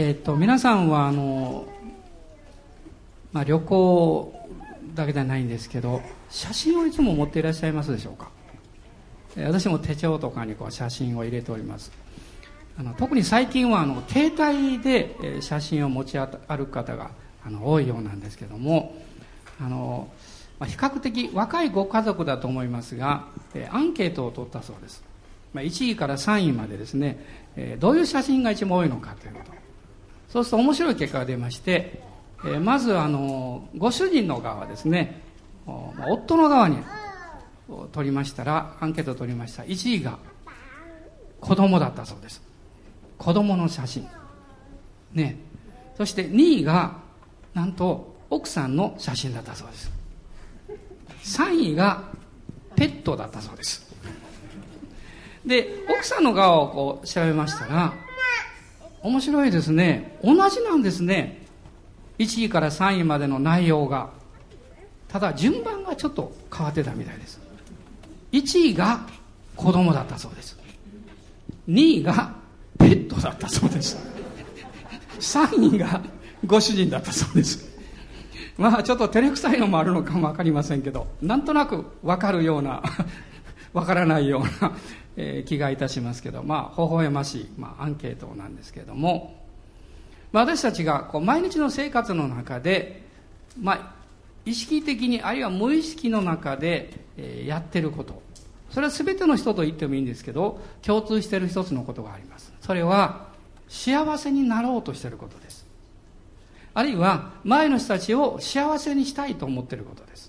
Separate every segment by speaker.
Speaker 1: えっ、と皆さんはあの、まあ、旅行だけじゃないんですけど写真をいつも持っていらっしゃいますでしょうか？私も手帳とかにこう写真を入れております。あの特に最近はあの携帯で写真を持ち歩く方があの多いようなんですけどもあの、まあ、比較的若いご家族だと思いますがアンケートを取ったそうです、まあ、1位から3位までですねどういう写真が一番多いのかということ。そうすると面白い結果が出ましてまずあのご主人の側はですね夫の側に取りましたらアンケートを取りました。1位が子供だったそうです。子供の写真。ね。そして2位がなんと奥さんの写真だったそうです。3位がペットだったそうです。で奥さんの側をこう調べましたら面白いですね。同じなんですね。1位から3位までの内容が。ただ順番がちょっと変わってたみたいです。1位が子供だったそうです。2位がペットだったそうです。3位がご主人だったそうです。まあちょっと照れくさいのもあるのかも分かりませんけどなんとなく分かるような分からないような、え、気がいたしますけどまあ微笑ましい、まあ、アンケートなんですけれども、まあ、私たちがこう毎日の生活の中で、まあ、意識的にあるいは無意識の中で、え、やってること。それは全ての人と言ってもいいんですけど共通している一つのことがあります。それは幸せになろうとしていることです。あるいは前の人たちを幸せにしたいと思っていることです。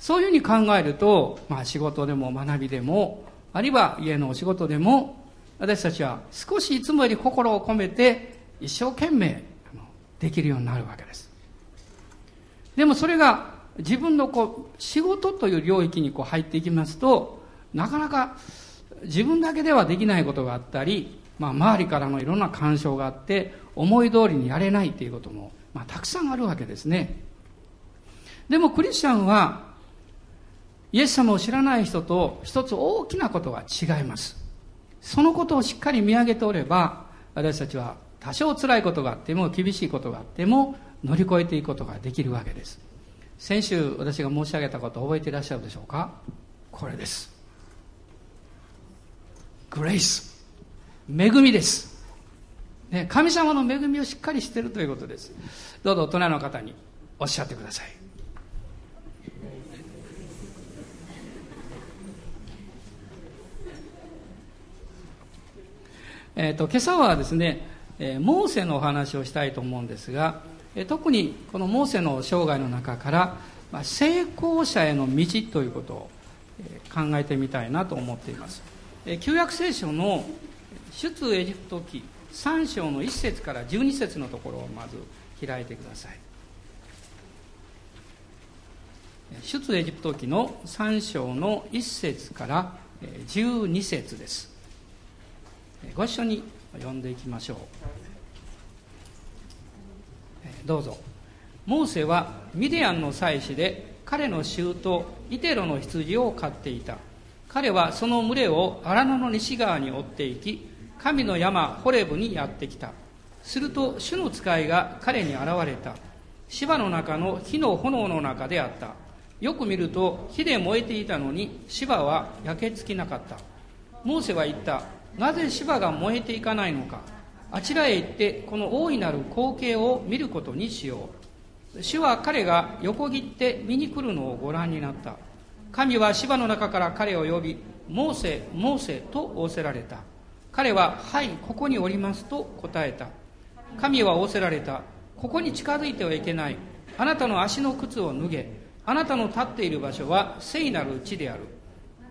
Speaker 1: そういうふうに考えると、まあ、仕事でも学びでもあるいは家のお仕事でも私たちは少しいつもより心を込めて一生懸命できるようになるわけです。でもそれが自分のこう仕事という領域にこう入っていきますとなかなか自分だけではできないことがあったり、まあ、周りからのいろんな干渉があって思い通りにやれないということも、まあ、たくさんあるわけですね。でもクリスチャンはイエス様を知らない人と一つ大きなことが違います。そのことをしっかり見上げておれば私たちは多少辛いことがあっても厳しいことがあっても乗り越えていくことができるわけです。先週私が申し上げたことを覚えていらっしゃるでしょうか？これです。グレイス恵みです、ね、神様の恵みをしっかりしているということです。どうぞ大人の方におっしゃってください。えーと、今朝はですね、えー、モーセのお話をしたいと思うんですが特にこのモーセの生涯の中からまあ成功者への道ということを考えてみたいなと思っています。え旧約聖書の出エジプト記3章の1節から12節のところをまず開いてください。出エジプト記の3章の1節から12節です。ご一緒に読んでいきましょう。どうぞ。モーセはミディアンの妻子で彼の舅イテロの羊を飼っていた。彼はその群れを荒野の西側に追っていき神の山ホレブにやってきた。すると主の使いが彼に現れた。芝の中の火の炎の中であった。よく見ると火で燃えていたのに芝は焼けつきなかった。モーセは言った。なぜ芝が燃えていかないのか。あちらへ行ってこの大いなる光景を見ることにしよう。主は彼が横切って見に来るのをご覧になった。神は芝の中から彼を呼びモーセモーセと仰せられた。彼ははいここにおりますと答えた。神は仰せられた。ここに近づいてはいけない。あなたの足の靴を脱げ。あなたの立っている場所は聖なる地である。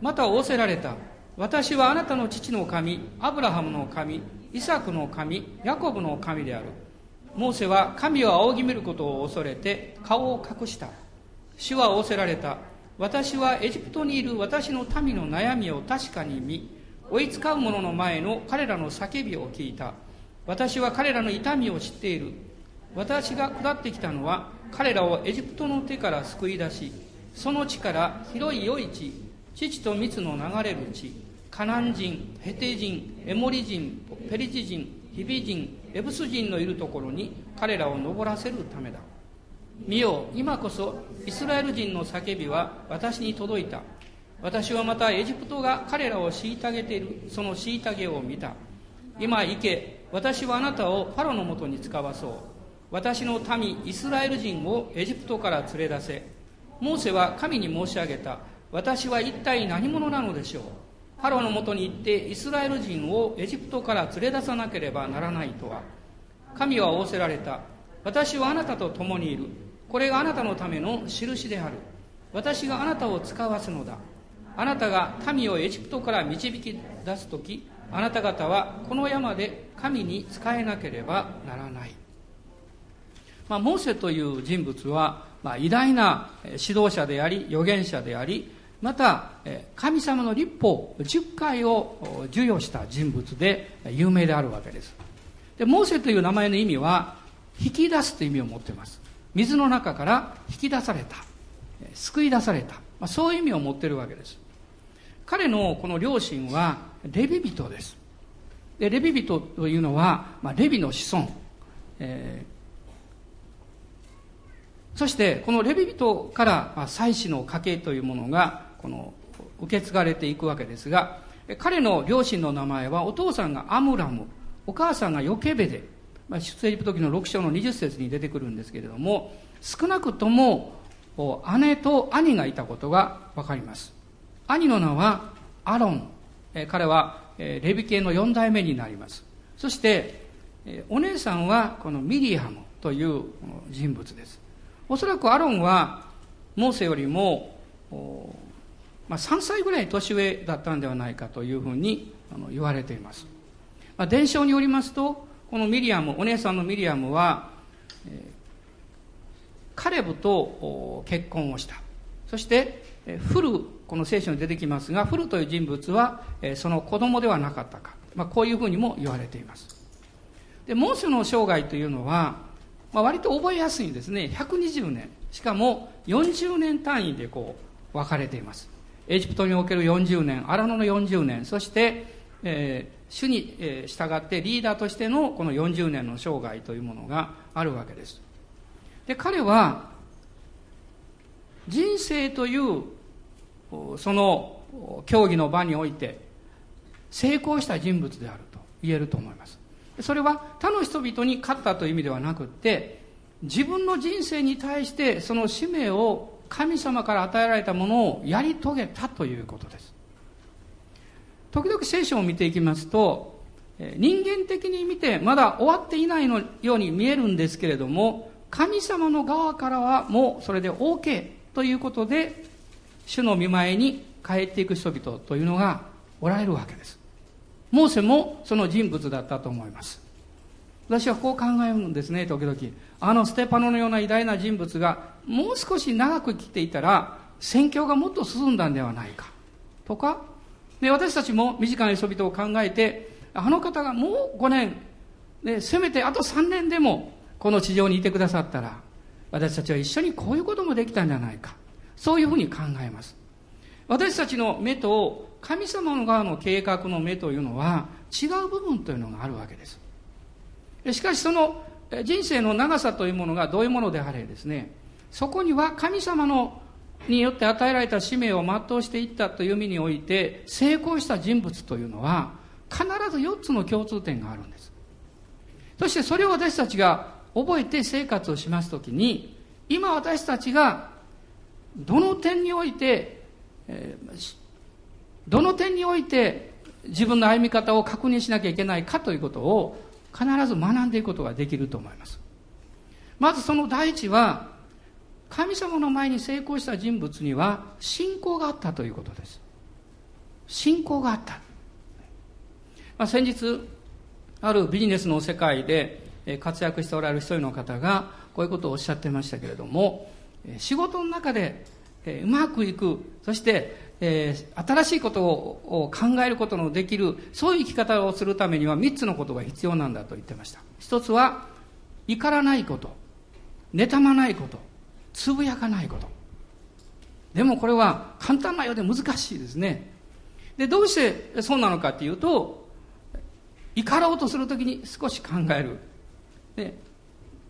Speaker 1: また仰せられた。私はあなたの父の神アブラハムの神イサクの神ヤコブの神である。モーセは神を仰ぎ見ることを恐れて顔を隠した。主は仰せられた。私はエジプトにいる私の民の悩みを確かに見追いつかう者の前の彼らの叫びを聞いた。私は彼らの痛みを知っている。私が下ってきたのは彼らをエジプトの手から救い出しその地から広い良い地父と蜜の流れる地。カナン人ヘテ人エモリ人ペリジ人日々人エブス人のいるところに彼らを登らせるためだ。見よ今こそイスラエル人の叫びは私に届いた。私はまたエジプトが彼らを虐げているその虐げを見た。今行け私はあなたをファロのもとに使わそう。私の民イスラエル人をエジプトから連れ出せ。モーセは神に申し上げた。私は一体何者なのでしょう？ファロのもとに行ってイスラエル人をエジプトから連れ出さなければならないとは神は仰せられた。私はあなたと共にいる。これがあなたのための印である。私があなたを使わすのだ。あなたが民をエジプトから導き出す時あなた方はこの山で神に仕えなければならない、まあ、モーセという人物は、まあ、偉大な指導者であり預言者でありまた神様の立法10回を授与した人物で有名であるわけです。でモーセという名前の意味は引き出すという意味を持っています。水の中から引き出された救い出された、まあ、そういう意味を持っているわけです。彼のこの両親はレビ人です。でレビ人というのは、まあ、レビの子孫、えー、そしてこのレビ人から、まあ、祭司の家系というものがこの受け継がれていくわけですが彼の両親の名前はお父さんがアムラムお母さんがヨケベで、まあ、出エジプト記の6章の20節に出てくるんですけれども少なくとも姉と兄がいたことが分かります。兄の名はアロン。彼はレビ系の4代目になります。そしてお姉さんはこのミリアムという人物です。おそらくアロンはモーセよりもまあ、3歳ぐらい年上だったんではないかというふうに言われています、まあ、伝承によりますとこのミリアムお姉さんのミリアムは、えー、カレブと結婚をした。そして、え、フルこの聖書に出てきますがフルという人物は、え、その子供ではなかったか、まあ、こういうふうにも言われています。でモーセの生涯というのは、まあ、割と覚えやすいんですね。120年。しかも40年単位でこう分かれています。エジプトにおける40年、荒野の40年、そして、えー、主に、え、従ってリーダーとしてのこの40年の生涯というものがあるわけです。で、彼は、人生という、その競技の場において、成功した人物であると言えると思います。それは他の人々に勝ったという意味ではなくって、自分の人生に対してその使命を神様から与えられたものをやり遂げたということです。時々聖書を見ていきますと人間的に見てまだ終わっていないのように見えるんですけれども神様の側からはもうそれで OK ということで主の見前に帰っていく人々というのがおられるわけです。モーセもその人物だったと思います。私はこう考えるんですね時々。あのステパノのような偉大な人物がもう少し長く生きていたら宣教がもっと進んだんではないか。とかで私たちも身近な人々を考えてあの方がもう5年でせめてあと3年でもこの地上にいてくださったら私たちは一緒にこういうこともできたんじゃないか。そういうふうに考えます。私たちの目と神様の側の計画の目というのは違う部分というのがあるわけです。しかしその人生の長さというものがどういうものであれですね。そこには神様のによって与えられた使命を全うしていったという意味において成功した人物というのは必ず4つの共通点があるんです。そしてそれを私たちが覚えて生活をしますときに今私たちがどの点において、え、どの点において自分の歩み方を確認しなきゃいけないかということを必ず学んでいくことができると思います。まずその第一は神様の前に成功した人物には信仰があったということです。信仰があった、まあ、先日あるビジネスの世界で活躍しておられる一人の方がこういうことをおっしゃってましたけれども仕事の中でうまくいくそしてえー、新しいことを考えることのできるそういう生き方をするためには3つのことが必要なんだと言ってました一つは怒らないこと妬まないことつぶやかないことでもこれは簡単なようで難しいですねでどうしてそうなのかっていうと怒ろうとするときに少し考える。ね、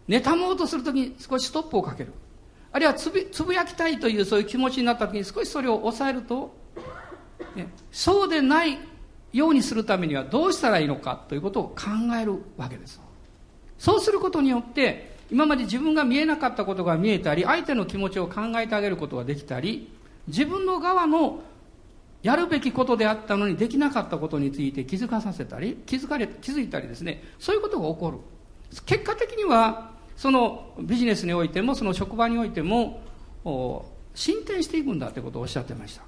Speaker 1: 妬もうとするときに少しストップをかける。あるいはつぶつぶやきたいというそういう気持ちになったときに少しそれを抑えると、ね、そうでないようにするためにはどうしたらいいのかということを考えるわけです。そうすることによって、今まで自分が見えなかったことが見えたり、相手の気持ちを考えてあげることができたり、自分の側のやるべきことであったのにできなかったことについて気づかさせたり、気づかれ、気づいたりですね、そういうことが起こる。結果的には、そのビジネスにおいても、その職場においても、進展していくんだということをおっしゃってました。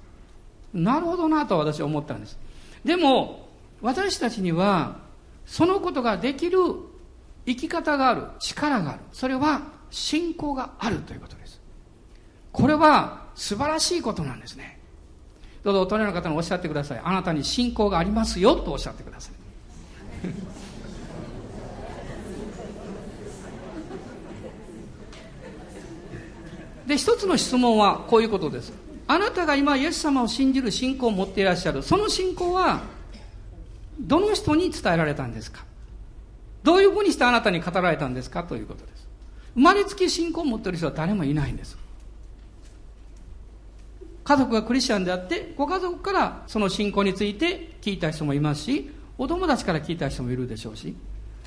Speaker 1: なるほどなと私は思ったんです。でも、私たちには、そのことができる生き方がある、力がある。それは信仰があるということです。これは素晴らしいことなんですね。どうぞお隣の方におっしゃってください。あなたに信仰がありますよとおっしゃってください。で、一つの質問はこういうことです。あなたが今イエス様を信じる信仰を持っていらっしゃる。その信仰は、どの人に伝えられたんですか？どういうふうにしてあなたに語られたんですか？ということです。生まれつき信仰を持っている人は誰もいないんです。家族がクリスチャンであって、ご家族からその信仰について聞いた人もいますし、お友達から聞いた人もいるでしょうし、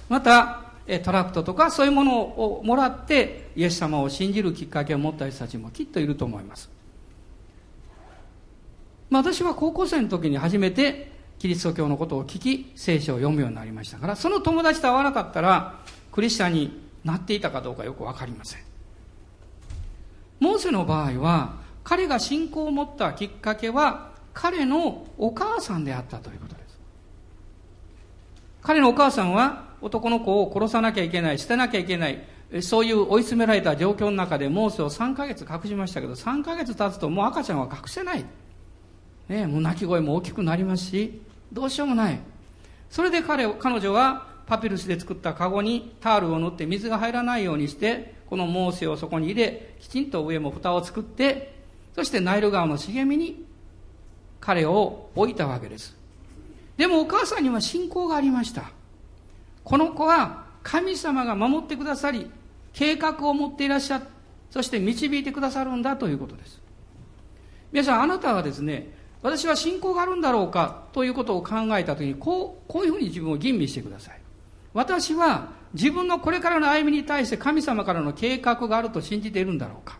Speaker 1: また、トラクトとかそういうものをもらって、イエス様を信じるきっかけを持った人たちもきっといると思います。まあ、私は高校生の時に初めてキリスト教のことを聞き、聖書を読むようになりましたから、その友達と会わなかったら、クリスチャンになっていたかどうかよくわかりません。モーセの場合は、彼が信仰を持ったきっかけは、彼のお母さんであったということです。彼のお母さんは、男の子を殺さなきゃいけない、捨てなきゃいけない、そういう追い詰められた状況の中でモーセを3ヶ月隠しましたけど、3ヶ月経つともう赤ちゃんは隠せない。ね、もう泣き声も大きくなりますし、どうしようもない。それで彼彼女はパピルスで作ったカゴにタールを塗って水が入らないようにして、このモーセをそこに入れ、きちんと上も蓋を作って、そしてナイル川の茂みに彼を置いたわけです。でもお母さんには信仰がありました。この子は神様が守ってくださり、計画を持っていらっしゃそして導いてくださるんだということです。皆さん、あなたはですね、私は信仰があるんだろうかということを考えたときに、こう、こういうふうに自分を吟味してください。私は自分のこれからの歩みに対して神様からの計画があると信じているんだろうか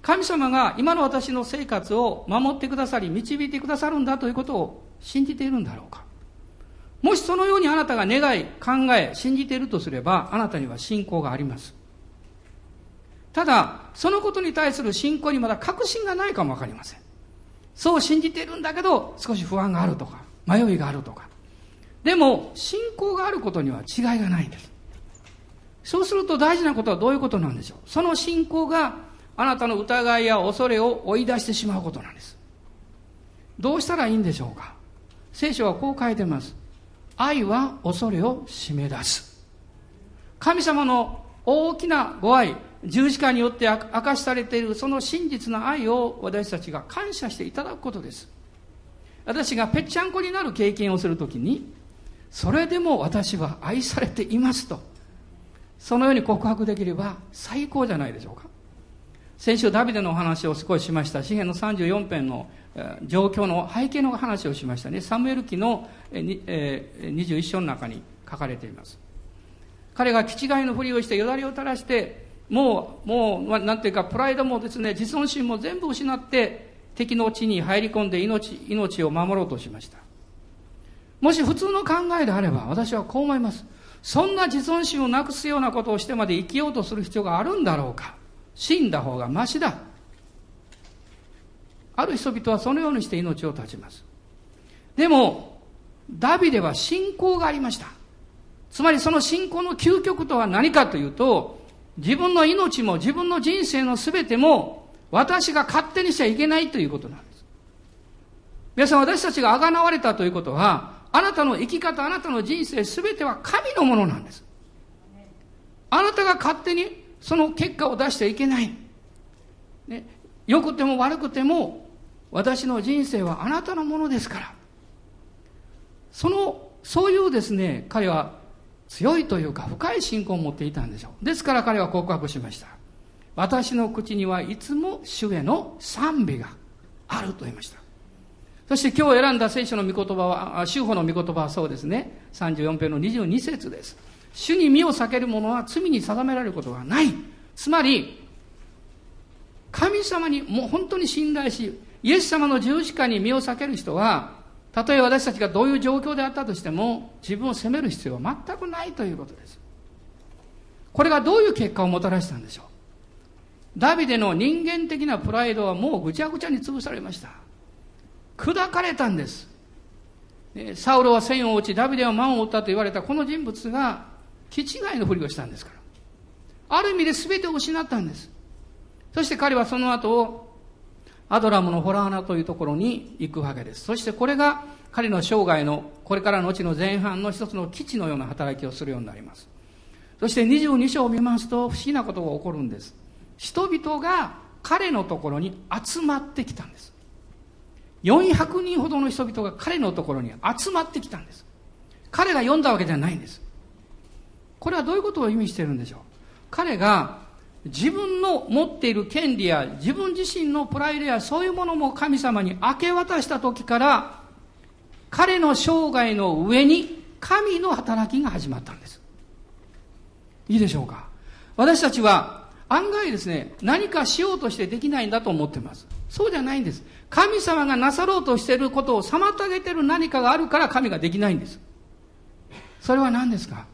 Speaker 1: 神様が今の私の生活を守ってくださり、導いてくださるんだということを信じているんだろうかもしそのようにあなたが願い、考え、信じているとすれば、あなたには信仰があります。ただ、そのことに対する信仰にまだ確信がないかもわかりません。そう信じているんだけど、少し不安があるとか、迷いがあるとか。でも、信仰があることには違いがないんです。そうすると大事なことはどういうことなんでしょうその信仰があなたの疑いや恐れを追い出してしまうことなんです。どうしたらいいんでしょうか聖書はこう書いてます。愛は恐れを締め出す。神様の大きなご愛、十字架によって明かしされているその真実な愛を私たちが感謝していただくことです。私がぺっちゃんこになる経験をするときに、それでも私は愛されていますと、そのように告白できれば最高じゃないでしょうか。先週ダビデのお話を少ししました。詩篇の34編の状況の背景の話をしましたね。サムエル記の21章の中に書かれています。彼が気違いのふりをしてよだれを垂らして、もう、もう、なんていうか、プライドもですね、自尊心も全部失って、敵の地に入り込んで命、命を守ろうとしました。もし普通の考えであれば、私はこう思います。そんな自尊心をなくすようなことをしてまで生きようとする必要があるんだろうか。死んだ方がましだ。ある人々はそのようにして命を絶ちます。でも、ダビデは信仰がありました。つまりその信仰の究極とは何かというと、自分の命も自分の人生の全ても私が勝手にしちゃいけないということなんです。皆さん私たちがあがなわれたということは、あなたの生き方、あなたの人生全ては神のものなんです。あなたが勝手にその結果を出してはいけない。ね、良くても悪くても、私の人生はあなたのものですから。そのそういうですね彼は強いというか深い信仰を持っていたんでしょうですから彼は告白しました私の口にはいつも主への賛美があると言いましたそして今日選んだ聖書の御言葉は、修法の御言葉はそうですね。34編の22節です。主に身を避ける者は罪に定められることがない。つまり、神様にもう本当に信頼し、イエス様の十字架に身を避ける人は、たとえ私たちがどういう状況であったとしても、自分を責める必要は全くないということです。これがどういう結果をもたらしたんでしょうダビデの人間的なプライドはもうぐちゃぐちゃに潰されました。砕かれたんです。サウロは千を打ち、ダビデは万を打ったと言われたこの人物が、気違いのふりをしたんですから。ある意味で全てを失ったんです。そして彼はその後、アドラムのホラー穴というところに行くわけです。そしてこれが彼の生涯のこれからの後の前半の一つの基地のような働きをするようになります。そして22章を見ますと不思議なことが起こるんです。人々が彼のところに集まってきたんです。400人ほどの人々が彼のところに集まってきたんです。彼が読んだわけじゃないんです。これはどういうことを意味しているんでしょう？彼が自分の持っている権利や自分自身のプライドやそういうものも神様に明け渡した時から彼の生涯の上に神の働きが始まったんです。いいでしょうか？私たちは案外ですね、何かしようとしてできないんだと思ってます。そうじゃないんです。神様がなさろうとしていることを妨げている何かがあるから神ができないんです。それは何ですか？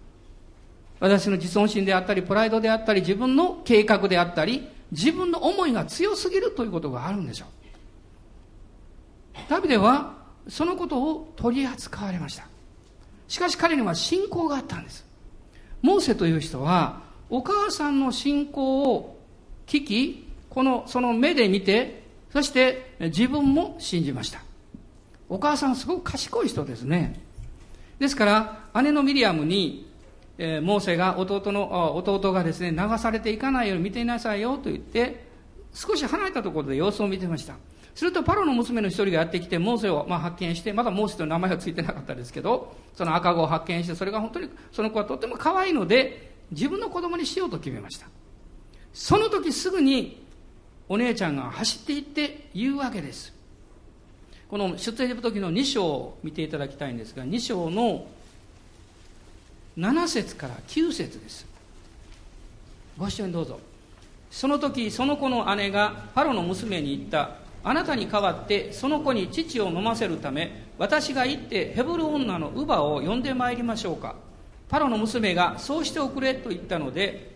Speaker 1: 私の自尊心であったり、プライドであったり、自分の計画であったり、自分の思いが強すぎるということがあるんでしょう。ダビデはそのことを取り扱われました。しかし彼には信仰があったんです。モーセという人は、お母さんの信仰を聞き、この、その目で見て、そして自分も信じました。お母さんすごく賢い人ですね。ですから、姉のミリアムに、えー、モーセが弟の、弟がですね、流されていかないように見ていなさいよと言って、少し離れたところで様子を見てました。するとパロの娘の一人がやってきて、モーセをまあ発見して、まだモーセという名前はついてなかったですけど、その赤子を発見して、それが本当に、その子はとても可愛いので、自分の子供にしようと決めました。その時すぐにお姉ちゃんが走っていって言うわけですこの出エジプト記の2章を見ていただきたいんですが2章の7節から9節です。ご一緒にどうぞ。その時その子の姉がパロの娘に言った。あなたに代わってその子に乳を飲ませるため私が行ってヘブル女の乳母を呼んでまいりましょうか。パロの娘がそうしておくれと言ったので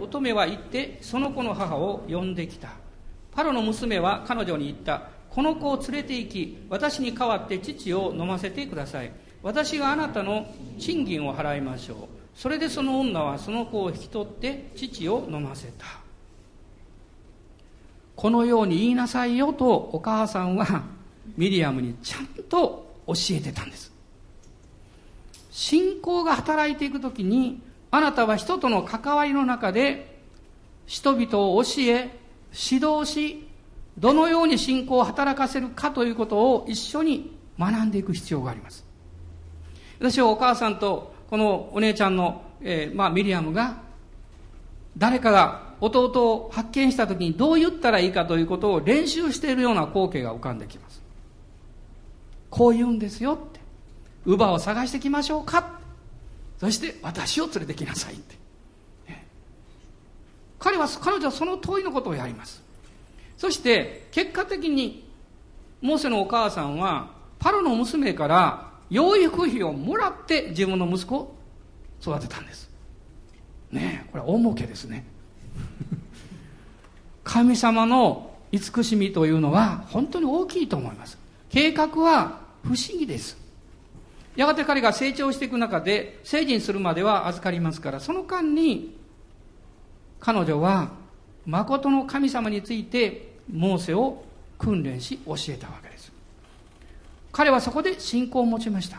Speaker 1: 乙女は行ってその子の母を呼んできた。パロの娘は彼女に言った。この子を連れて行き、私に代わって父を飲ませてください。私があなたの賃金を払いましょう。それでその女はその子を引き取って父を飲ませた。このように言いなさいよとお母さんはミリアムにちゃんと教えてたんです。信仰が働いていくときにあなたは人との関わりの中で人々を教え指導し、どのように信仰を働かせるかということを一緒に学んでいく必要があります。私はお母さんとこのお姉ちゃんの、えー、まあ、ミリアムが誰かが弟を発見した時にどう言ったらいいかということを練習しているような光景が浮かんできます。こう言うんですよって。乳母を探してきましょうかそして私を連れてきなさいって。彼は、彼女はその通りのことをやります。そして、結果的に、モーセのお母さんは、パロの娘から養育費をもらって自分の息子を育てたんです。ねえ、これは大儲けですね。神様の慈しみというのは本当に大きいと思います。計画は不思議です。やがて彼が成長していく中で、成人するまでは預かりますから、その間に彼女は誠の神様についてモーセを訓練し教えたわけです彼はそこで信仰を持ちました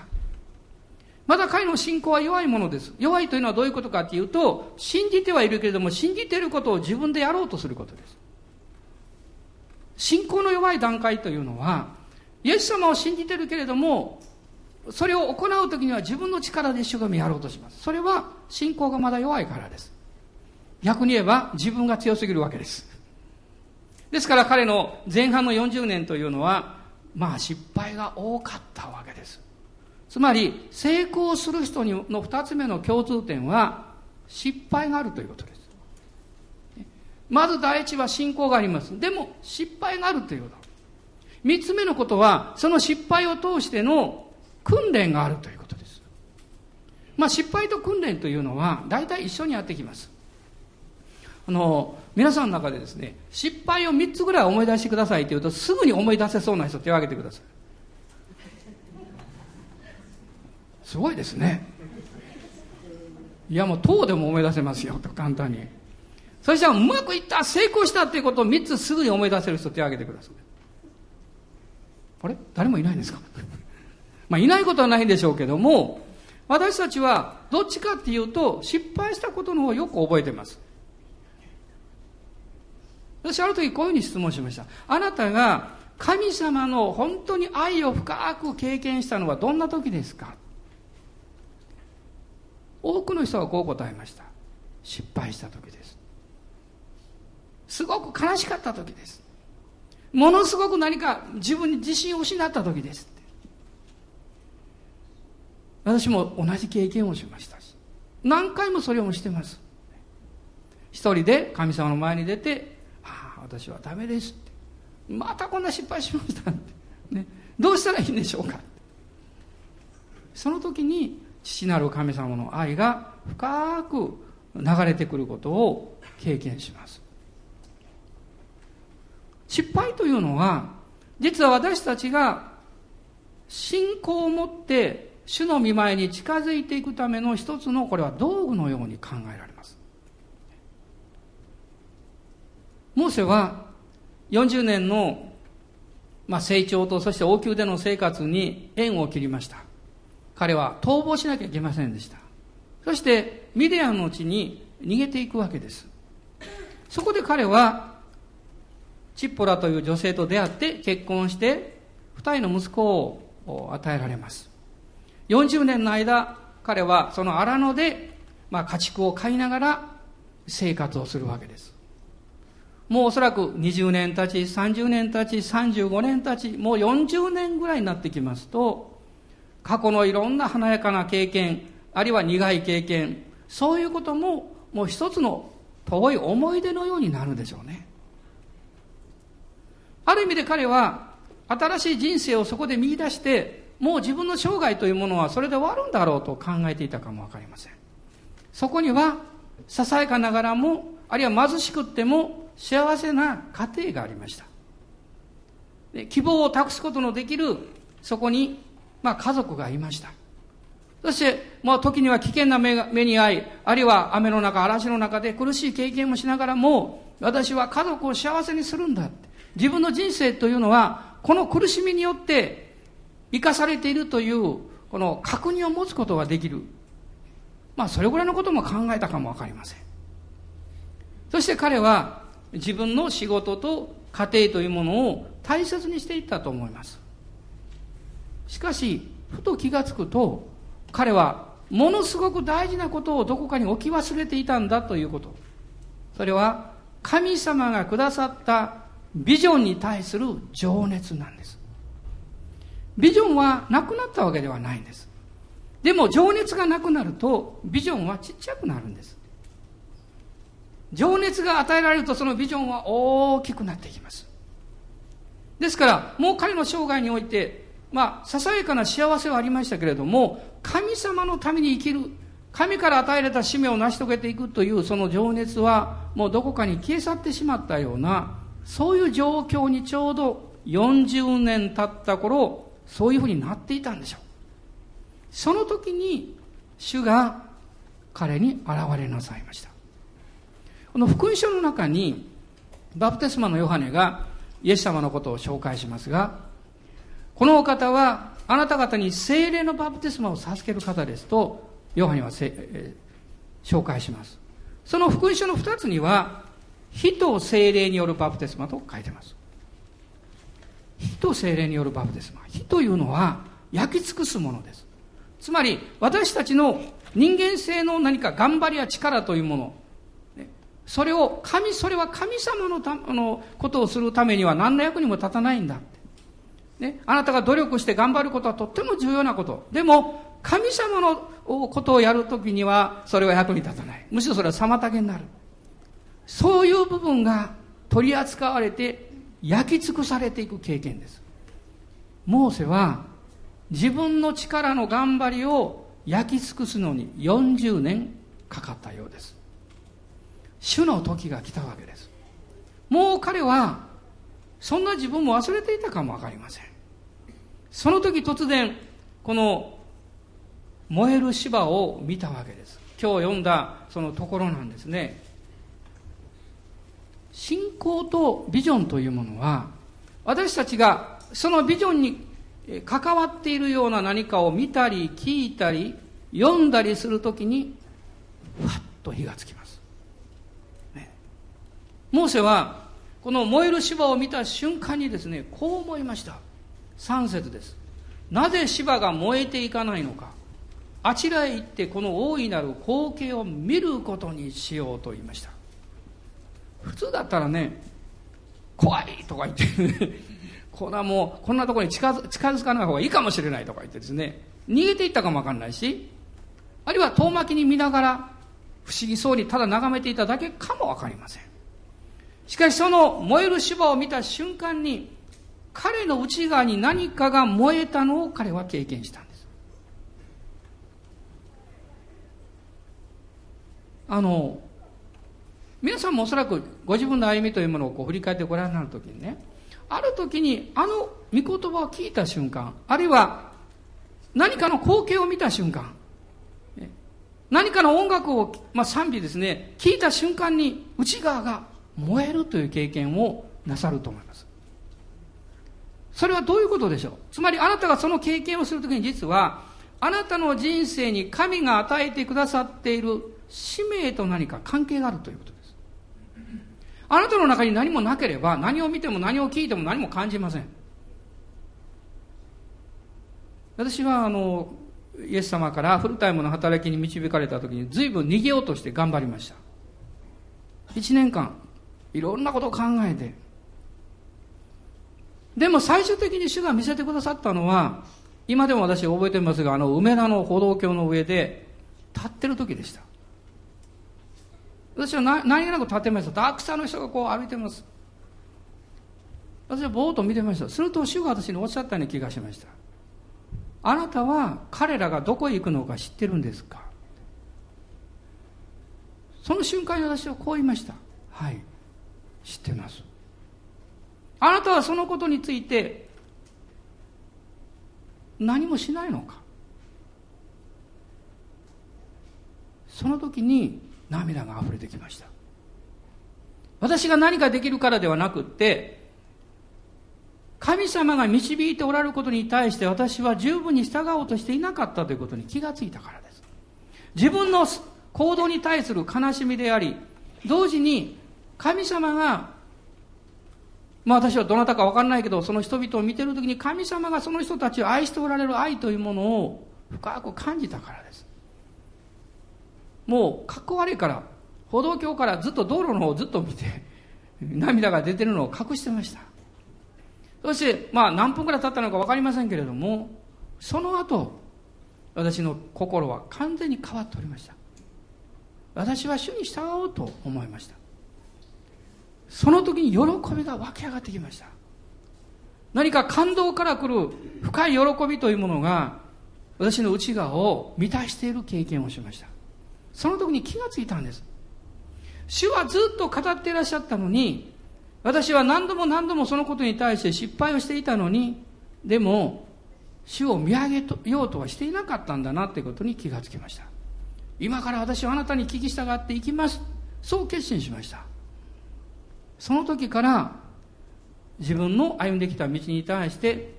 Speaker 1: まだ彼の信仰は弱いものです弱いというのはどういうことかっていうと信じてはいるけれども信じていることを自分でやろうとすることです信仰の弱い段階というのはイエス様を信じてるけれどもそれを行う時には自分の力で一生懸命やろうとします。それは信仰がまだ弱いからです。逆に言えば自分が強すぎるわけです。ですから彼の前半の40年というのは、まあ失敗が多かったわけです。つまり、成功する人の二つ目の共通点は、失敗があるということです。まず第一は信仰があります。でも、失敗があるということ。三つ目のことは、その失敗を通しての訓練があるということです。まあ、失敗と訓練というのは、大体一緒にやってきます。あの、皆さんの中でですね、失敗を3つぐらい思い出してくださいって言うと、すぐに思い出せそうな人手を挙げてください。すごいですね。いやもう、塔でも思い出せますよ、と簡単に。そしたらうまくいった、成功したっていうことを3つすぐに思い出せる人手を挙げてください。あれ？誰もいないんですか？まあ、いないことはないんでしょうけども、私たちはどっちかっていうと、失敗したことの方をよく覚えてます。私ある時こういうふうに質問しました。あなたが神様の本当に愛を深く経験したのはどんな時ですか？多くの人がこう答えました。失敗した時です。すごく悲しかった時です。ものすごく何か自分に自信を失った時です。私も同じ経験をしましたし、何回もそれをしてます。一人で神様の前に出て、私はダメですって。またこんな失敗しましたって、ね、どうしたらいいんでしょうか。その時に父なる神様の愛が深く流れてくることを経験します。失敗というのは実は私たちが信仰を持って主の見前に近づいていくための一つのこれは道具のように考えられます。モーセは40年の、まあ、成長とそして王宮での生活に縁を切りました。彼は逃亡しなきゃいけませんでした。そしてミディアンの地に逃げていくわけです。そこで彼はチッポラという女性と出会って結婚して二人の息子を与えられます。40年の間彼はその荒野で、まあ、家畜を飼いながら生活をするわけです。もうおそらく20年経ち、30年経ち、35年経ち、もう40年ぐらいになってきますと、過去のいろんな華やかな経験、あるいは苦い経験、そういうことももう一つの遠い思い出のようになるでしょうね。ある意味で彼は新しい人生をそこで見出して、もう自分の生涯というものはそれで終わるんだろうと考えていたかもわかりません。そこには、ささやかながらも、あるいは貧しくっても、幸せな家庭がありました。で希望を託すことのできるそこに、まあ、家族がいました。そして、まあ、時には危険な目目に遭いあるいは雨の中嵐の中で苦しい経験もしながらも私は家族を幸せにするんだ自分の人生というのはこの苦しみによって生かされているというこの確認を持つことができる。まあそれぐらいのことも考えたかもわかりません。そして彼は自分の仕事と家庭というものを大切にしていったと思います。しかしふと気がつくと彼はものすごく大事なことをどこかに置き忘れていたんだということ。それは神様がくださったビジョンに対する情熱なんです。ビジョンはなくなったわけではないんです。でも情熱がなくなるとビジョンはちっちゃくなるんです。情熱が与えられるとそのビジョンは大きくなっていきます。ですから、もう彼の生涯において、まあ、ささやかな幸せはありましたけれども、神様のために生きる、神から与えられた使命を成し遂げていくというその情熱は、もうどこかに消え去ってしまったような、そういう状況にちょうど40年経った頃、そういうふうになっていたんでしょう。その時に、主が彼に現れなさいました。この福音書の中に、バプテスマのヨハネがイエス様のことを紹介しますが、このお方はあなた方に精霊のバプテスマを授ける方ですと、ヨハネはえー、紹介します。その福音書の二つには、火と精霊によるバプテスマと書いてます。火と精霊によるバプテスマ。火というのは、焼き尽くすものです。つまり、私たちの人間性の何か頑張りや力というもの、それを神、それは神様のたのことをするためには何の役にも立たないんだって。ね、あなたが努力して頑張ることはとっても重要なこと。でも、神様のことをやるときには、それは役に立たない。むしろそれは妨げになる。そういう部分が取り扱われて、焼き尽くされていく経験です。モーセは、自分の力の頑張りを焼き尽くすのに40年かかったようです。主の時が来たわけです。もう彼は、そんな自分も忘れていたかもわかりません。その時突然、この燃える芝を見たわけです。今日読んだそのところなんですね。信仰とビジョンというものは、私たちがそのビジョンに関わっているような何かを見たり聞いたり読んだりするときに、ふわっと火がつきます。モーセはこの燃える芝を見た瞬間にですねこう思いました。3節です。なぜ芝が燃えていかないのか。あちらへ行ってこの大いなる光景を見ることにしようと言いました。普通だったらね怖いとか言って これはもうこんなところに近づ近づかない方がいいかもしれないとか言ってですね。逃げていったかもわかんないし。あるいは遠巻きに見ながら不思議そうにただ眺めていただけかもわかりません。しかしその燃える芝を見た瞬間に、彼の内側に何かが燃えたのを彼は経験したんです。あの、皆さんもおそらくご自分の歩みというものをこう振り返ってご覧になるときにね、ある時にあの御言葉を聞いた瞬間、あるいは何かの光景を見た瞬間、何かの音楽を、まあ、賛美ですね、聞いた瞬間に内側が燃えるという経験をなさると思います。それはどういうことでしょう？つまりあなたがその経験をするときに実は、あなたの人生に神が与えてくださっている使命と何か関係があるということです。あなたの中に何もなければ、何を見ても何を聞いても何も感じません。私はあの、イエス様からフルタイムの働きに導かれた時に随分逃げようとして頑張りました。一年間、いろんなことを考えて。でも最終的に主が見せてくださったのは、今でも私覚えてますが、あの梅田の歩道橋の上で立ってる時でした。私は何気なく立ってました。たくさんの人がこう歩いてます。私はぼーっと見てました。すると主が私におっしゃったような気がしました。あなたは彼らがどこへ行くのか知ってるんですか？その瞬間に私はこう言いました。はい。知ってます。あなたはそのことについて何もしないのか？その時に涙が溢れてきました。私が何かできるからではなくって、神様が導いておられることに対して私は十分に従おうとしていなかったということに気がついたからです。自分の行動に対する悲しみであり、同時に神様が、まあ私はどなたかわかんないけど、その人々を見てるときに神様がその人たちを愛しておられる愛というものを深く感じたからです。もう、かっこ悪いから、歩道橋からずっと道路の方をずっと見て、涙が出てるのを隠してました。そして、まあ何分くらい経ったのかわかりませんけれども、その後、私の心は完全に変わっておりました。私は主に従おうと思いました。その時に喜びが湧き上がってきました。何か感動から来る深い喜びというものが私の内側を満たしている経験をしました。その時に気がついたんです。主はずっと語っていらっしゃったのに、私は何度も何度もそのことに対して失敗をしていたのに、でも、主を見上げようとはしていなかったんだなということに気がつきました。今から私はあなたに聞き従っていきます。そう決心しました。その時から自分の歩んできた道に対して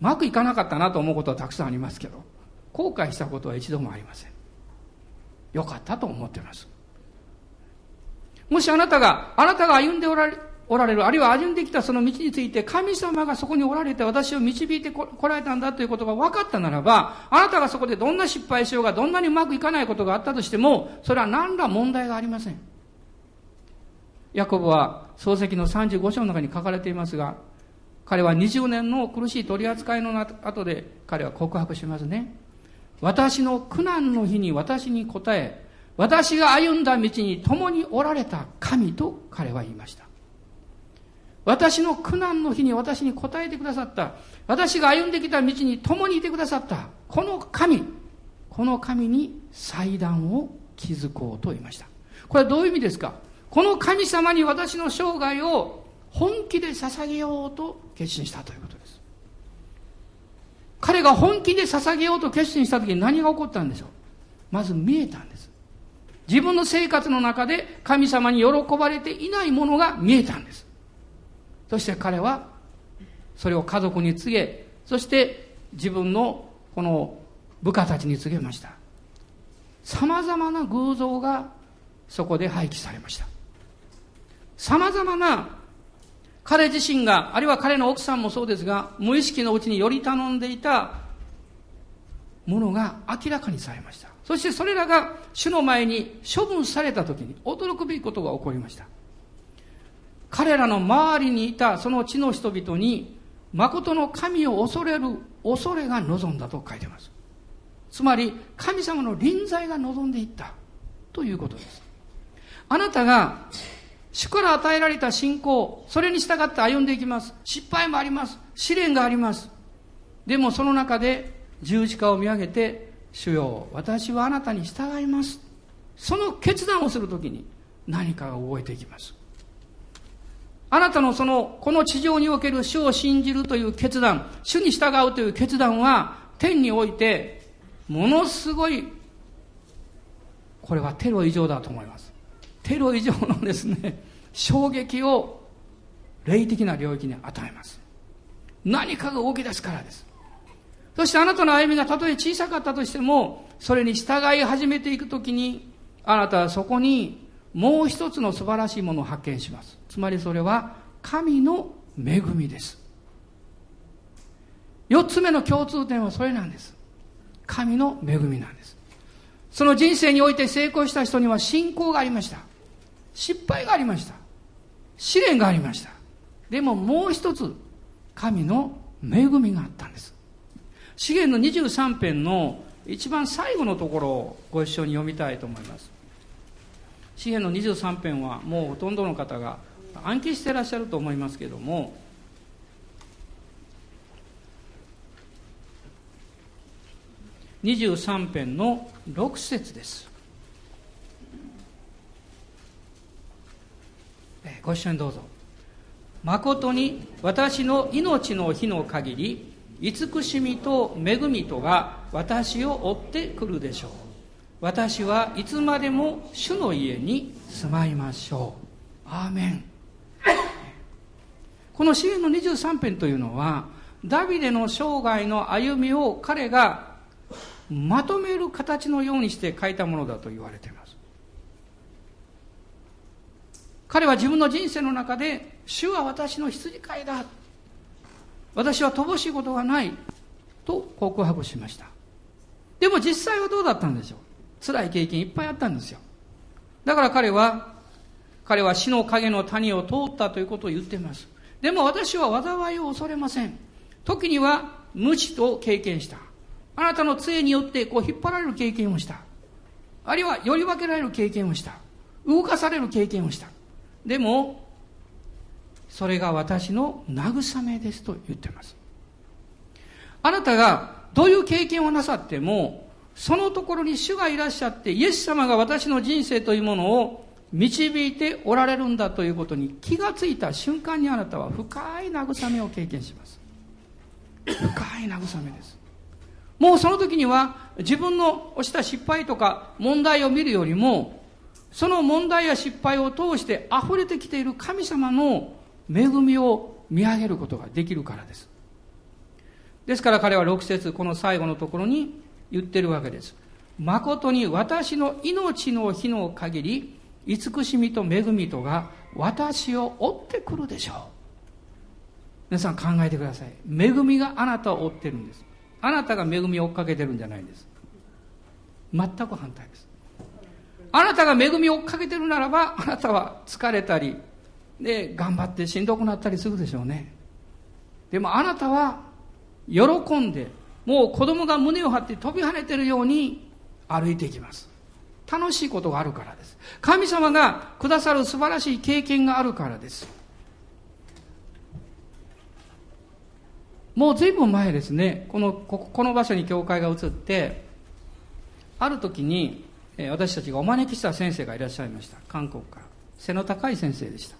Speaker 1: うまくいかなかったなと思うことはたくさんありますけど後悔したことは一度もありませんよかったと思っていますもしあなたがあなたが歩んでおられおられる、あるいは歩んできたその道について、神様がそこにおられて私を導いてこられたんだということが分かったならば、あなたがそこでどんな失敗しようが、どんなにうまくいかないことがあったとしても、それは何ら問題がありません。ヤコブは漱石の35章の中に書かれていますが、彼は20年の苦しい取り扱いの後で彼は告白しますね。私の苦難の日に私に答え、私が歩んだ道に共におられた神と彼は言いました。私の苦難の日に私に答えてくださった。私が歩んできた道に共にいてくださった。この神、この神に祭壇を築こうと言いました。これはどういう意味ですか？この神様に私の生涯を本気で捧げようと決心したということです。彼が本気で捧げようと決心した時に何が起こったんでしょう？まず見えたんです。自分の生活の中で神様に喜ばれていないものが見えたんです。そして彼はそれを家族に告げそして自分のこの部下たちに告げましたさまざまな偶像がそこで廃棄されましたさまざまな彼自身があるいは彼の奥さんもそうですが無意識のうちにより頼んでいたものが明らかにされましたそしてそれらが主の前に処分された時に驚くべきことが起こりました彼らの周りにいたその地の人々に、誠の神を恐れる恐れが望んだと書いてます。つまり、神様の臨在が望んでいったということです。あなたが、主から与えられた信仰、それに従って歩んでいきます。失敗もあります。試練があります。でもその中で十字架を見上げて、主よ、私はあなたに従います。その決断をするときに何かが動いていきます。あなたのその、この地上における主を信じるという決断、主に従うという決断は、天において、ものすごい、これはテロ以上だと思います。テロ以上のですね、衝撃を霊的な領域に与えます。何かが動き出すからです。そしてあなたの歩みがたとえ小さかったとしても、それに従い始めていくときに、あなたはそこにもう一つの素晴らしいものを発見します。つまりそれは神の恵みです。四つ目の共通点はそれなんです。神の恵みなんです。その人生において成功した人には信仰がありました。失敗がありました。試練がありました。でももう一つ、神の恵みがあったんです。資源の23編の一番最後のところをご一緒に読みたいと思います。詩篇の23編はもうほとんどの方が暗記してらっしゃると思いますけども23編の6節ですご一緒にどうぞ誠に私の命の日の限り慈しみと恵みとが私を追ってくるでしょう私はいつまでも主の家に住まいましょう。アーメン。この詩篇の23編というのは、ダビデの生涯の歩みを彼がまとめる形のようにして書いたものだと言われています。彼は自分の人生の中で、主は私の羊飼いだ。私は乏しいことがない。と告白しました。でも実際はどうだったんでしょう辛い経験いっぱいあったんですよ。だから彼は、彼は死の影の谷を通ったということを言っています。でも私は災いを恐れません。時には無知と経験した。あなたの杖によってこう引っ張られる経験をした。あるいはより分けられる経験をした。動かされる経験をした。でも、それが私の慰めですと言ってます。あなたがどういう経験をなさっても、そのところに主がいらっしゃって、イエス様が私の人生というものを導いておられるんだということに気がついた瞬間にあなたは深い慰めを経験します。深い慰めです。もうその時には自分のした失敗とか問題を見るよりも、その問題や失敗を通して溢れてきている神様の恵みを見上げることができるからです。ですから彼は6節この最後のところに言ってるわけです。誠に私の命の日の限り、慈しみと恵みとが私を追ってくるでしょう。皆さん考えてください。恵みがあなたを追ってるんです。あなたが恵みを追っかけてるんじゃないんです。全く反対です。あなたが恵みを追っかけてるならばあなたは疲れたりで頑張ってしんどくなったりするでしょうね。でもあなたは喜んでもう子供が胸を張って飛び跳ねてるように歩いていきます。楽しいことがあるからです。神様がくださる素晴らしい経験があるからです。もう随分前ですね。このここの場所に教会が移ってある時に私たちがお招きした先生がいらっしゃいました。韓国から。背の高い先生でした。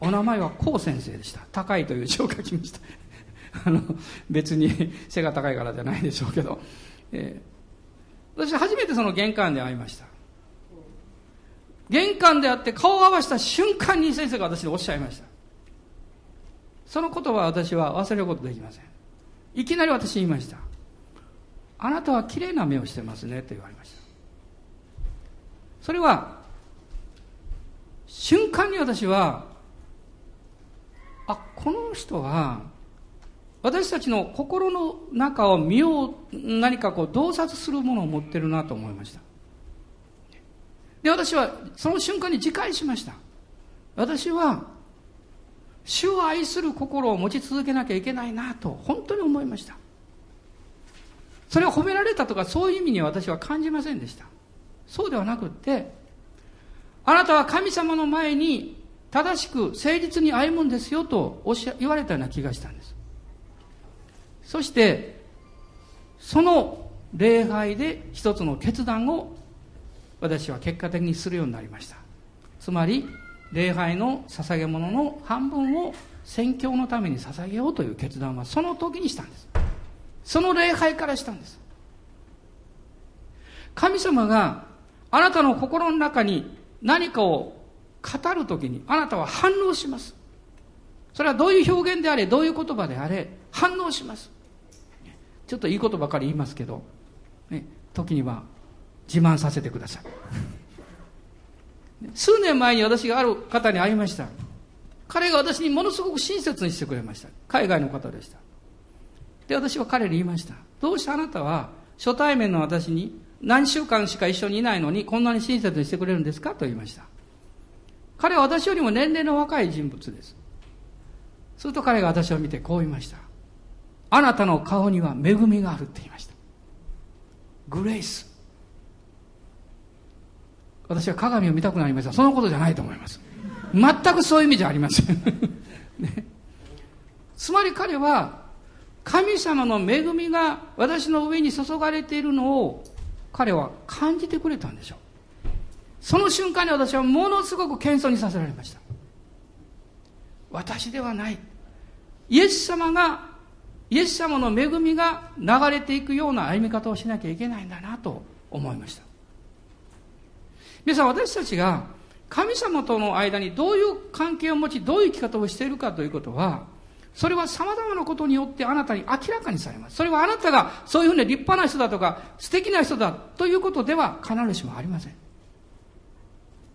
Speaker 1: お名前は高先生でした。高いという字を書きました。あの別に背が高いからじゃないでしょうけど、えー、私初めてその玄関で会いました。玄関で会って顔を合わせた瞬間に先生が私におっしゃいました。その言葉は私は忘れることできません。いきなり私言いました。あなたは綺麗な目をしてますね。と言われました。それは瞬間に私はあこの人は私たちの心の中を見よう何かこう洞察するものを持ってるなと思いました。で私はその瞬間に自戒しました。私は主を愛する心を持ち続けなきゃいけないなと本当に思いました。それを褒められたとかそういう意味には私は感じませんでした。そうではなくってあなたは神様の前に正しく誠実に歩むんですよとおっしゃ言われたような気がしたんです。そしてその礼拝で一つの決断を私は結果的にするようになりました。つまり礼拝の捧げ物の半分を宣教のために捧げようという決断はその時にしたんです。その礼拝からしたんです。神様があなたの心の中に何かを語る時にあなたは反応します。それはどういう表現であれどういう言葉であれ反応します。ちょっといいことばかり言いますけど、ね、時には自慢させてください。数年前に私がある方に会いました。彼が私にものすごく親切にしてくれました。海外の方でした。で私は彼に言いました。どうしてあなたは初対面の私に何週間しか一緒にいないのにこんなに親切にしてくれるんですか？と言いました。彼は私よりも年齢の若い人物です。すると彼が私を見てこう言いました。あなたの顔には恵みがあるって言いました。グレイス。私は鏡を見たくなりました。そのことじゃないと思います。全くそういう意味じゃありません、ね、つまり彼は神様の恵みが私の上に注がれているのを彼は感じてくれたんでしょう。その瞬間に私はものすごく謙遜にさせられました。私ではない。イエス様がイエス様の恵みが流れていくような歩み方をしなきゃいけないんだなと思いました。皆さん私たちが神様との間にどういう関係を持ちどういう生き方をしているかということはそれは様々なことによってあなたに明らかにされます。それはあなたがそういうふうに立派な人だとか素敵な人だということでは必ずしもありません。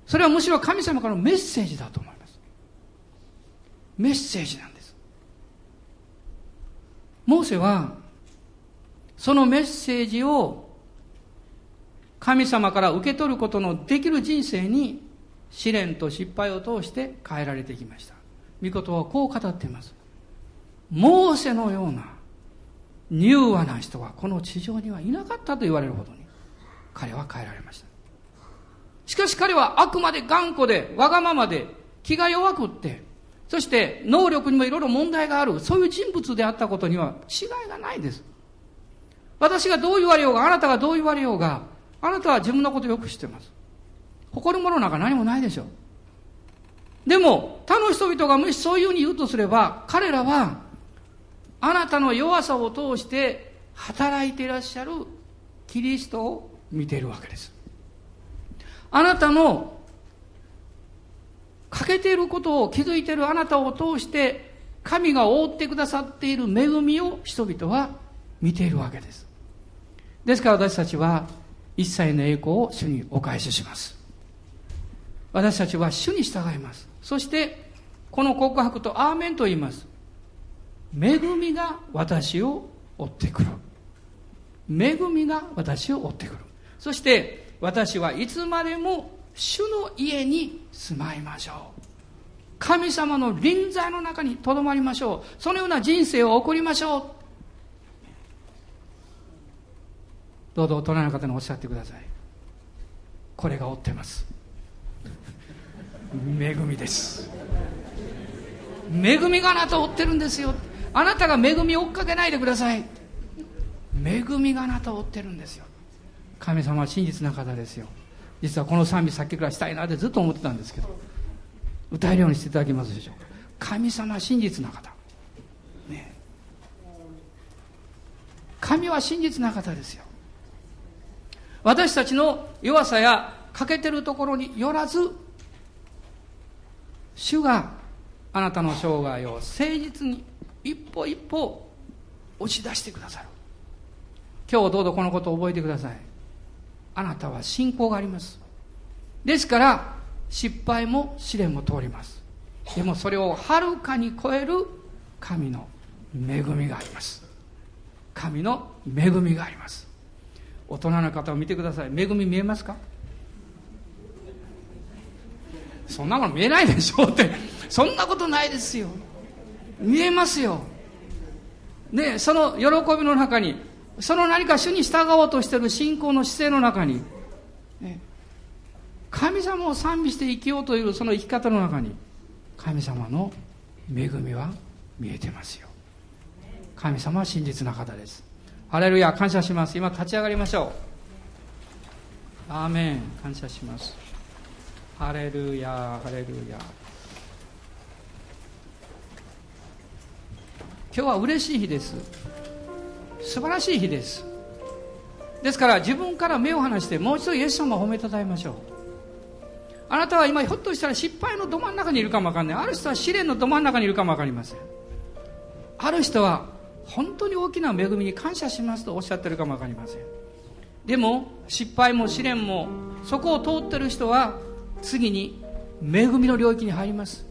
Speaker 1: それはむしろ神様からのメッセージだと思います。メッセージなんです。モーセはそのメッセージを神様から受け取ることのできる人生に試練と失敗を通して変えられてきました。御言葉はこう語っています。モーセのような柔和な人はこの地上にはいなかったと言われるほどに彼は変えられました。しかし彼はあくまで頑固でわがままで気が弱くってそして能力にもいろいろ問題があるそういう人物であったことには違いがないです。私がどう言われようがあなたがどう言われようがあなたは自分のことよく知ってます。誇るものなんか何もないでしょう。でも他の人々がもしそういうふうに言うとすれば彼らはあなたの弱さを通して働いていらっしゃるキリストを見ているわけです。あなたの欠けていることを気づいているあなたを通して神が覆ってくださっている恵みを人々は見ているわけです。ですから私たちは一切の栄光を主にお返しします。私たちは主に従います。そしてこの告白とアーメンと言います恵みが私を追ってくる。恵みが私を追ってくる。そして私はいつまでも主の家に住まいましょう。神様の臨在の中にとどまりましょう。そのような人生を送りましょう。どうぞ大人の方におっしゃってください。これが追ってます。恵みです。恵みがあなたを追ってるんですよ。あなたが恵みを追っかけないでください。恵みがあなたを追ってるんですよ。神様は真実な方ですよ。実はこの賛美さっきからしたいなってずっと思ってたんですけど歌えるようにしていただけますでしょうか。神様は真実な方。ね。神は真実な方ですよ。私たちの弱さや欠けてるところによらず主があなたの生涯を誠実に一歩一歩押し出してくださる。今日どうぞこのことを覚えてください。あなたは信仰があります。ですから失敗も試練も通ります。でもそれをはるかに超える神の恵みがあります。神の恵みがあります。大人の方を見てください。恵み見えますか？そんなもの見えないでしょうって。そんなことないですよ。見えますよ。ねその喜びの中にその何か主に従おうとしている信仰の姿勢の中に、ね、神様を賛美して生きようというその生き方の中に神様の恵みは見えてますよ。神様は真実な方です。ハレルヤ感謝します。今立ち上がりましょう。アーメン。感謝します。ハレルヤハレルヤ。今日は嬉しい日です。素晴らしい日です。ですから自分から目を離してもう一度イエス様を褒めたたえましょう。あなたは今ひょっとしたら失敗のど真ん中にいるかもわかんない。ある人は試練のど真ん中にいるかもわかりません。ある人は本当に大きな恵みに感謝しますとおっしゃってるかもわかりません。でも失敗も試練もそこを通ってる人は次に恵みの領域に入ります。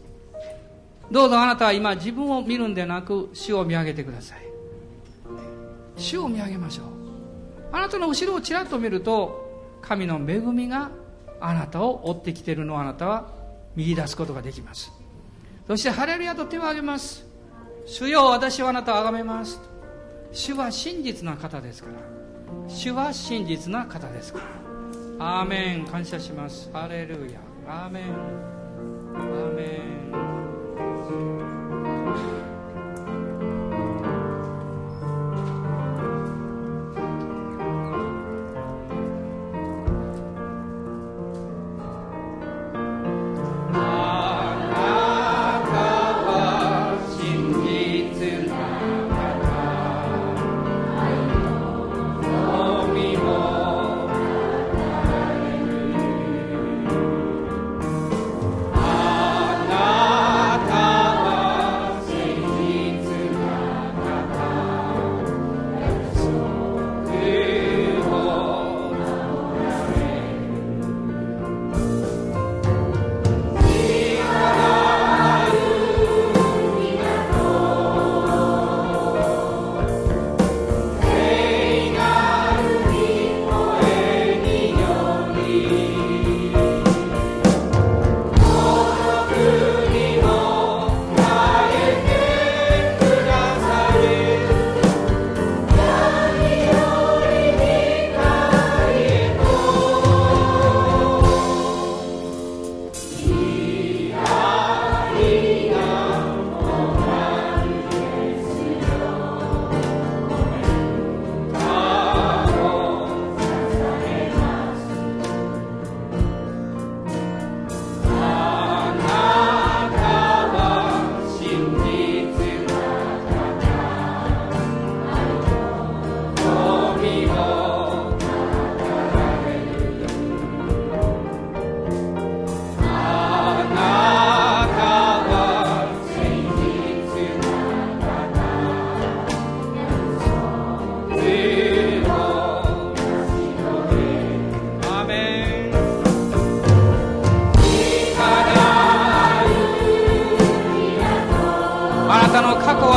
Speaker 1: どうぞあなたは今自分を見るんでなく主を見上げてください。主を見上げましょう。あなたの後ろをちらっと見ると神の恵みがあなたを追ってきているのをあなたは見出すことができます。そしてハレルヤと手を挙げます。主よ私はあなたを崇めます。主は真実な方ですから。主は真実な方ですから。アーメン。感謝します。ハレルヤ。アーメン。アーメン。Thank you.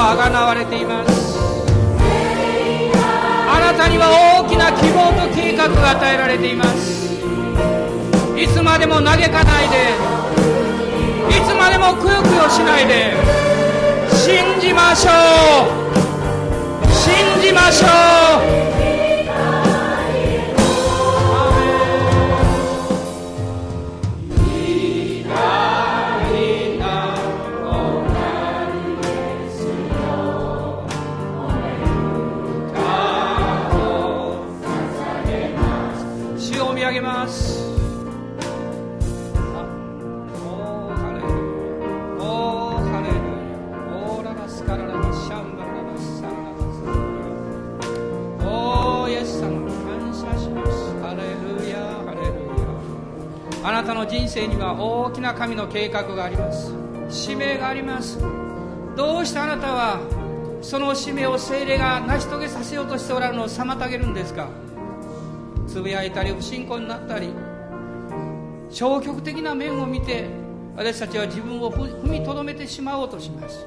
Speaker 1: あがなわれています。あなたには大きな希望と計画が与えられています。いつまでも嘆かないでいつまでもくよくよしないで信じましょう。信じましょう。人生には大きな神の計画があります。使命があります。どうしてあなたはその使命を精霊が成し遂げさせようとしておられるのを妨げるんですか？つぶやいたり不信仰になったり。消極的な面を見て私たちは自分を踏みとどめてしまおうとします。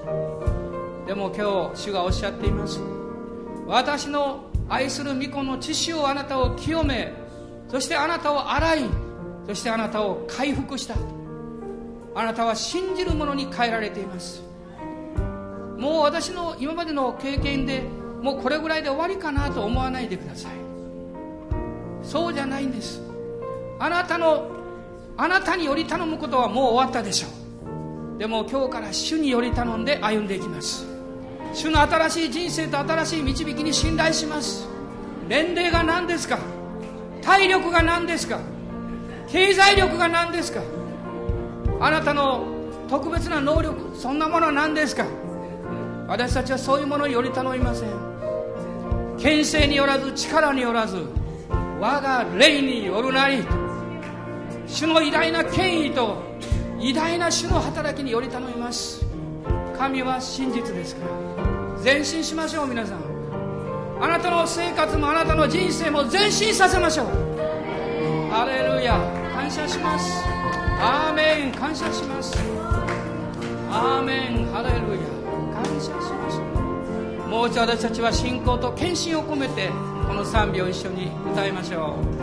Speaker 1: でも今日主がおっしゃっています。私の愛する御子の知識をあなたを清めそしてあなたを洗いそしてあなたを回復したあなたは信じる者に変えられています。もう私の今までの経験でもうこれぐらいで終わりかなと思わないでください。そうじゃないんです。あなたのあなたにより頼むことはもう終わったでしょう。でも今日から主により頼んで歩んでいきます。主の新しい人生と新しい導きに信頼します。年齢が何ですか？体力が何ですか？経済力が何ですか？あなたの特別な能力そんなものは何ですか？私たちはそういうものにより頼みません。権勢によらず力によらず我が霊によるなり主の偉大な権威と偉大な主の働きにより頼みます。神は真実ですから。前進しましょう皆さん。あなたの生活もあなたの人生も前進させましょう。ハレルヤ。感謝します。アーメン感謝します。アーメンハレルヤ。感謝しますもう一度私たちは信仰と献身を込めてこの賛美を一緒に歌いましょう。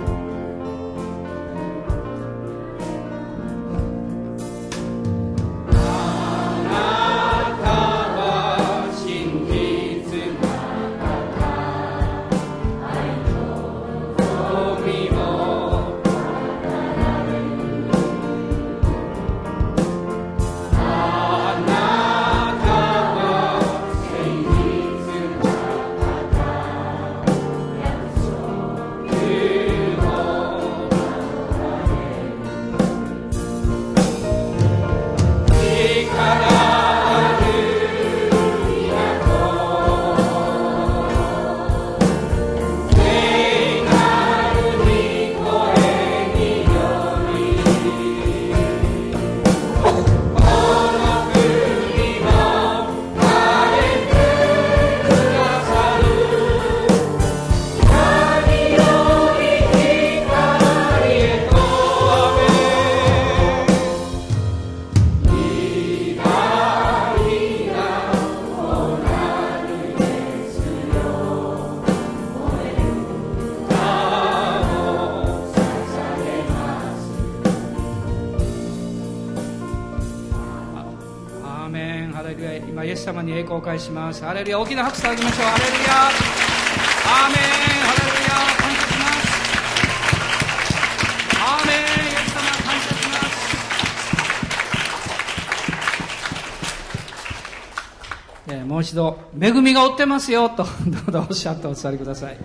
Speaker 1: 返します。ハレルヤ大きな拍手をあげましょう。ハレルヤ。アーメン。ハレルヤ感謝します。アーメン。イエス様感謝します、えー、もう一度恵みが追ってますよとどうぞおっしゃってお座りください。